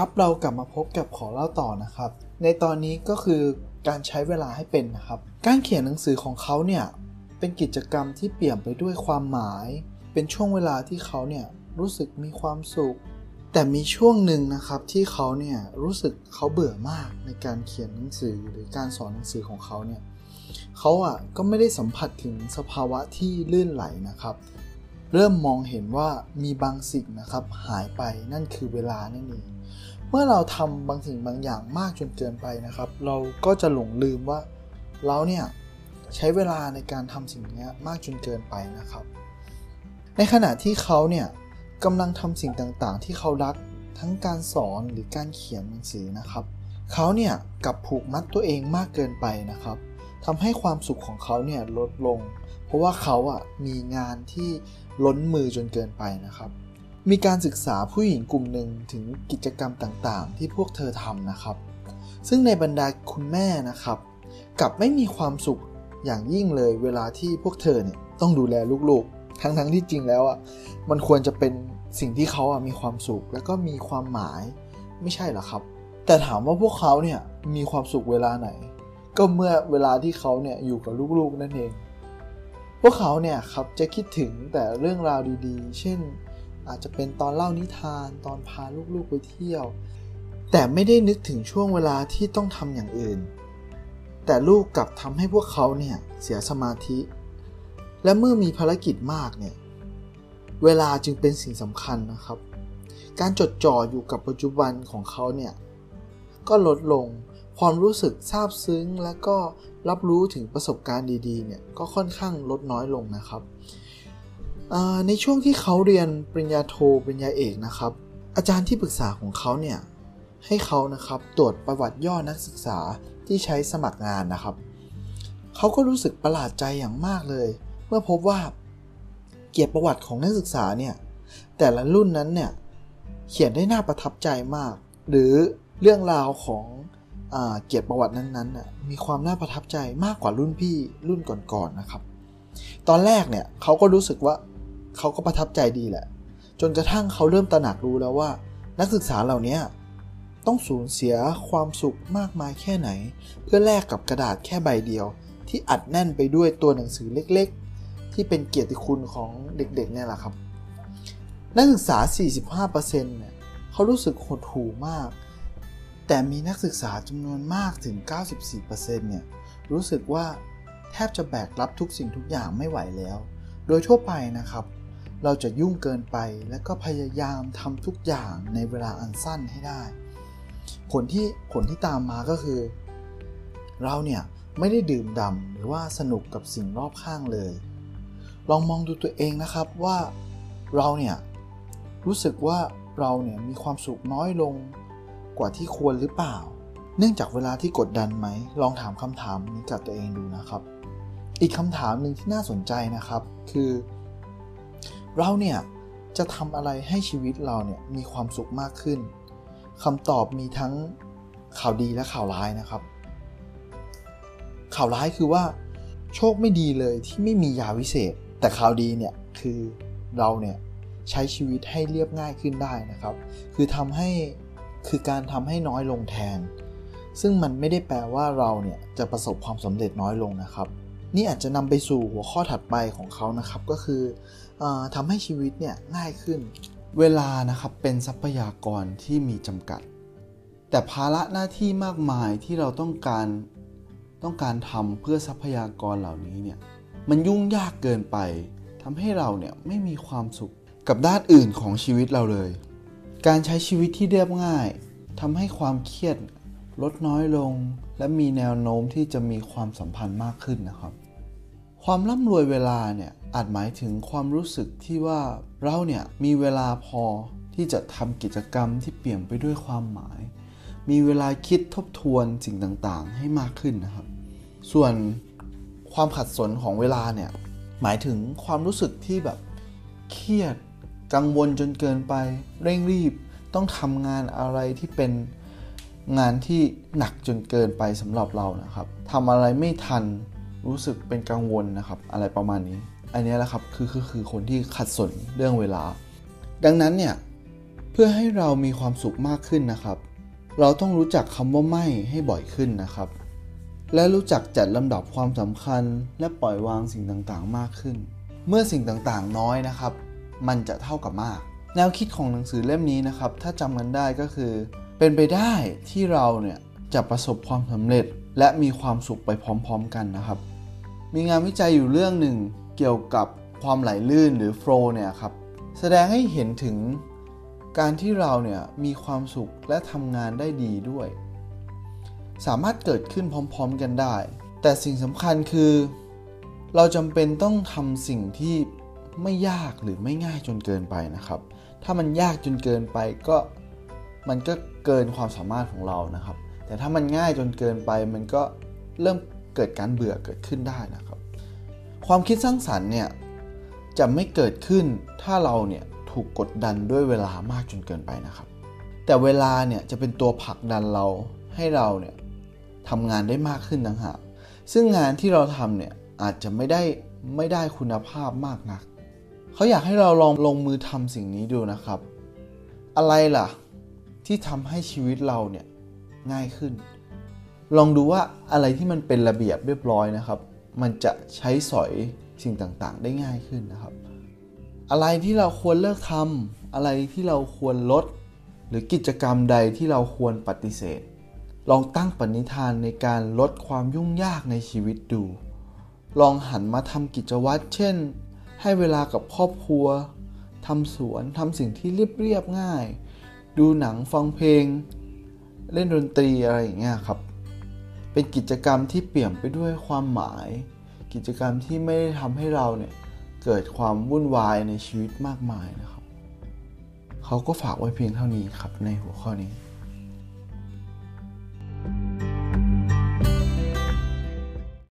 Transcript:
ครับเรากลับมาพบกับขอเล่าต่อนะครับ ในตอนนี้ก็คือการใช้เวลาให้เป็นนะครับ การเขียนหนังสือของเขาเนี่ยเป็นกิจกรรมที่เปี่ยมไปด้วยความหมาย เป็นช่วงเวลาที่เขาเนี่ยรู้สึกมีความสุข แต่มีช่วงหนึ่งนะครับที่เขาเนี่ยรู้สึกเขาเบื่อมากในการเขียนหนังสือหรือการสอนหนังสือของเขาเนี่ยเขาอะก็ไม่ได้สัมผัสถึงสภาวะที่ลื่นไหลนะครับ เริ่มมองเห็นว่ามีบางสิ่งนะครับหายไปนั่นคือเวลานั่นเอง มื่อเราทำบางสิ่งบางอย่างมากจนเกินไปนะครับ เราก็จะหลงลืมว่าเราเนี่ยใช้เวลาในการทำสิ่งนี้มากจนเกินไปนะครับ ในขณะที่เขาเนี่ยกำลังทำสิ่งต่างๆ ที่เขารักทั้งการสอนหรือการเขียนหนังสือนะครับ เขาเนี่ยกับผูกมัดตัวเองมากเกินไปนะครับทำให้ความสุขของเขาเนี่ยลดลง เพราะว่าเขาอะมีงานที่ล้นมือจนเกินไปนะครับ มีการศึกษาผู้หญิงกลุ่มหนึ่งถึงกิจกรรมต่างๆ ที่พวกเธอทำนะครับ ซึ่งในบรรดาคุณแม่นะครับกลับไม่มีความสุขอย่างยิ่งเลยเวลาที่พวกเธอเนี่ยต้องดูแลลูกๆ ทั้งๆที่จริงแล้วอะมันควรจะเป็นสิ่งที่เขาอะมีความสุขแล้วก็มีความหมายไม่ใช่หรอครับ แต่ถามว่าพวกเขาเนี่ยมีความสุขเวลาไหน ก็เมื่อเวลาที่เขาเนี่ยอยู่กับลูกๆนั่นเอง พวกเขาเนี่ยครับจะคิดถึงแต่เรื่องราวดีๆ เช่น อาจจะเป็นตอนเล่านิทานตอนพาลูกๆไปเที่ยว แต่ไม่ได้นึกถึงช่วงเวลาที่ต้องทำอย่างอื่น แต่ลูกกลับทำให้พวกเขาเนี่ยเสียสมาธิ และเมื่อมีภารกิจมากเนี่ยเวลาจึงเป็นสิ่งสำคัญนะครับ การจดจ่ออยู่กับปัจจุบันของเขาเนี่ยก็ลดลงความรู้สึกซาบซึ้งและก็รับรู้ถึงประสบการณ์ดีๆเนี่ยก็ค่อนข้างลดน้อยลงนะครับ ในช่วงที่เขาเรียนปริญญาโทปริญญาเอกนะครับ อาจารย์ที่ปรึกษาของเขาเนี่ยให้เขานะครับตรวจประวัติย่อนักศึกษาที่ใช้สมัครงานนะครับ เขาก็รู้สึกประหลาดใจอย่างมากเลย เมื่อพบว่าเกียรติประวัติของนักศึกษาเนี่ยแต่ละรุ่นนั้นเนี่ยเขียนได้น่าประทับใจมาก หรือเรื่องราวของอเกียรติประวัตินั้นๆมีความน่าประทับใจมากกว่ารุ่นพี่รุ่นก่อนๆนนะครับ ตอนแรกเนี่ยเขาก็รู้สึกว่า เขาก็ประทับใจดีแหละ จนกระทั่งเขาเริ่มตระหนักรู้แล้วว่า นักศึกษาเหล่านี้ต้องสูญเสียความสุขมากมายแค่ไหน เพื่อแลกกับกระดาษแค่ใบเดียว ที่อัดแน่นไปด้วยตัวหนังสือเล็กๆ ที่เป็นเกียรติคุณของเด็กๆเนี่ยแหละครับ นักศึกษา 45%เนี่ยเขารู้สึกหดหู่มาก แต่มีนักศึกษาจำนวนมากถึง 94%เนี่ยรู้สึกว่าแทบจะแบกรับทุกสิ่งทุกอย่างไม่ไหวแล้ว โดยทั่วไปนะครับ เราจะยุ่งเกินไปและก็พยายามทำทุกอย่างในเวลาอันสั้นให้ได้ ผลที่ผลที่ตามมาก็คือ เราเนี่ยไม่ได้ดื่มด่ำหรือว่าสนุกกับสิ่งรอบข้างเลย ลองมองดูตัวเองนะครับว่าเราเนี่ยรู้สึกว่าเราเนี่ยมีความสุขน้อยลงกว่าที่ควรหรือเปล่า เนื่องจากเวลาที่กดดันไหม ลองถามคำถามนี้กับตัวเองดูนะครับ อีกคำถามหนึ่งที่น่าสนใจนะครับ คือ เราเนี่ยจะทำอะไรให้ชีวิตเราเนี่ยมีความสุขมากขึ้นคำตอบมีทั้งข่าวดีและข่าวร้ายนะครับ ข่าวร้ายคือว่าโชคไม่ดีเลยที่ไม่มียาวิเศษ แต่ข่าวดีเนี่ยคือเราเนี่ยใช้ชีวิตให้เรียบง่ายขึ้นได้นะครับ คือทำให้คือการทำให้น้อยลงแทน ซึ่งมันไม่ได้แปลว่าเราเนี่ยจะประสบความสำเร็จน้อยลงนะครับ นี่อาจจะนำไปสู่หัวข้อถัดไปของเขานะครับก็คือ ทำให้ชีวิตเนี่ยง่ายขึ้น เวลานะครับเป็นทรัพยากรที่มีจำกัด แต่ภาระหน้าที่มากมายที่เราต้องการต้องการทำเพื่อทรัพยากรเหล่านี้เนี่ยมันยุ่งยากเกินไปทำให้เราเนี่ยไม่มีความสุขกับด้านอื่นของชีวิตเราเลย การใช้ชีวิตที่เรียบง่ายทำให้ความเครียดลดน้อยลง และมีแนวโน้มที่จะมีความสัมพันธ์มากขึ้นนะครับ ความร่ำรวยเวลาเนี่ยอาจหมายถึงความรู้สึกที่ว่าเราเนี่ยมีเวลาพอที่จะทำกิจกรรมที่เปลี่ยนไปด้วยความหมาย มีเวลาคิดทบทวนสิ่งต่างๆ ให้มากขึ้นนะครับ ส่วนความขัดสนของเวลาเนี่ยหมายถึงความรู้สึกที่แบบเครียดกังวลจนเกินไป เร่งรีบต้องทำงานอะไรที่เป็นงานที่หนักจนเกินไปสำหรับเรานะครับทำอะไรไม่ทัน รู้สึกเป็นกังวลนะครับ อะไรประมาณนี้ อันนี้แหละครับคือคือคือคนที่ขัดสนเรื่องเวลา ดังนั้นเนี่ยเพื่อให้เรามีความสุขมากขึ้นนะครับ เราต้องรู้จักคำว่าไม่ให้บ่อยขึ้นนะครับ และรู้จักจัดลำดับความสำคัญ และปล่อยวางสิ่งต่างๆมากขึ้น เมื่อสิ่งต่างๆน้อยนะครับ มันจะเท่ากับมาก แนวคิดของหนังสือเล่มนี้นะครับ ถ้าจำกันได้ก็คือ เป็นไปได้ที่เราเนี่ยจะประสบความสำเร็จและมีความสุขไปพร้อม ๆ กันนะครับ มีงานวิจัยอยู่เรื่องหนึ่งเกี่ยวกับความไหลลื่นหรือโฟล์เนี่ยครับแสดงให้เห็นถึงการที่เราเนี่ยมีความสุขและทำงานได้ดีด้วย สามารถเกิดขึ้นพร้อมๆกันได้ แต่สิ่งสำคัญคือ เราจำเป็นต้องทำสิ่งที่ไม่ยากหรือไม่ง่ายจนเกินไปนะครับ ถ้ามันยากจนเกินไปก็มันก็เกินความสามารถของเรานะครับ แต่ถ้ามันง่ายจนเกินไปมันก็เริ่ม เกิดการเบื่อเกิดขึ้นได้นะครับ ความคิดสร้างสรรค์เนี่ยจะไม่เกิดขึ้นถ้าเราเนี่ยถูกกดดันด้วยเวลามากจนเกินไปนะครับ แต่เวลาเนี่ยจะเป็นตัวผลักดันเราให้เราเนี่ยทำงานได้มากขึ้นต่างหากซึ่งงานที่เราทำเนี่ยอาจจะไม่ได้ไม่ได้คุณภาพมากนักเขาอยากให้เราลองลงมือทำสิ่งนี้ดูนะครับ อะไรล่ะ ที่ทำให้ชีวิตเราเนี่ยง่ายขึ้น ลองดูว่าอะไรที่มันเป็นระเบียบเรียบร้อยนะครับ มันจะใช้สอยสิ่งต่างๆ ได้ง่ายขึ้นนะครับ อะไรที่เราควรเลิกทำอะไรที่เราควรลด หรือกิจกรรมใดที่เราควรปฏิเสธ ลองตั้งปณิธานในการลดความยุ่งยากในชีวิตดู ลองหันมาทำกิจวัตร เช่น ให้เวลากับครอบครัวทำสวนทำสิ่งที่เรียบเรียบง่าย ดูหนังฟังเพลง เล่นดนตรีอะไรอย่างเงี้ยครับ เป็นกิจกรรมที่เปี่ยมไปด้วยความหมาย กิจกรรมที่ไม่ได้ทำให้เราเนี่ยเกิดความวุ่นวายในชีวิตมากมายนะครับ เขาก็ฝากไว้เพียงเท่านี้ครับในหัวข้อนี้